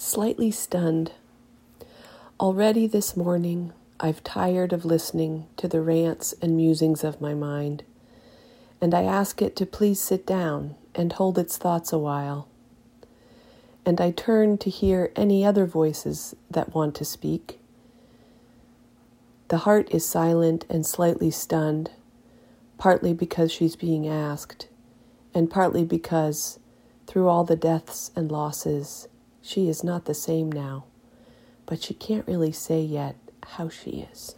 slightly stunned. Already this morning, I've tired of listening to the rants and musings of my mind, and I ask it to please sit down and hold its thoughts a while. And I turn to hear any other voices that want to speak. The heart is silent and slightly stunned, partly because she's being asked, and partly because, through all the deaths and losses, she is not the same now, but she can't really say yet how she is.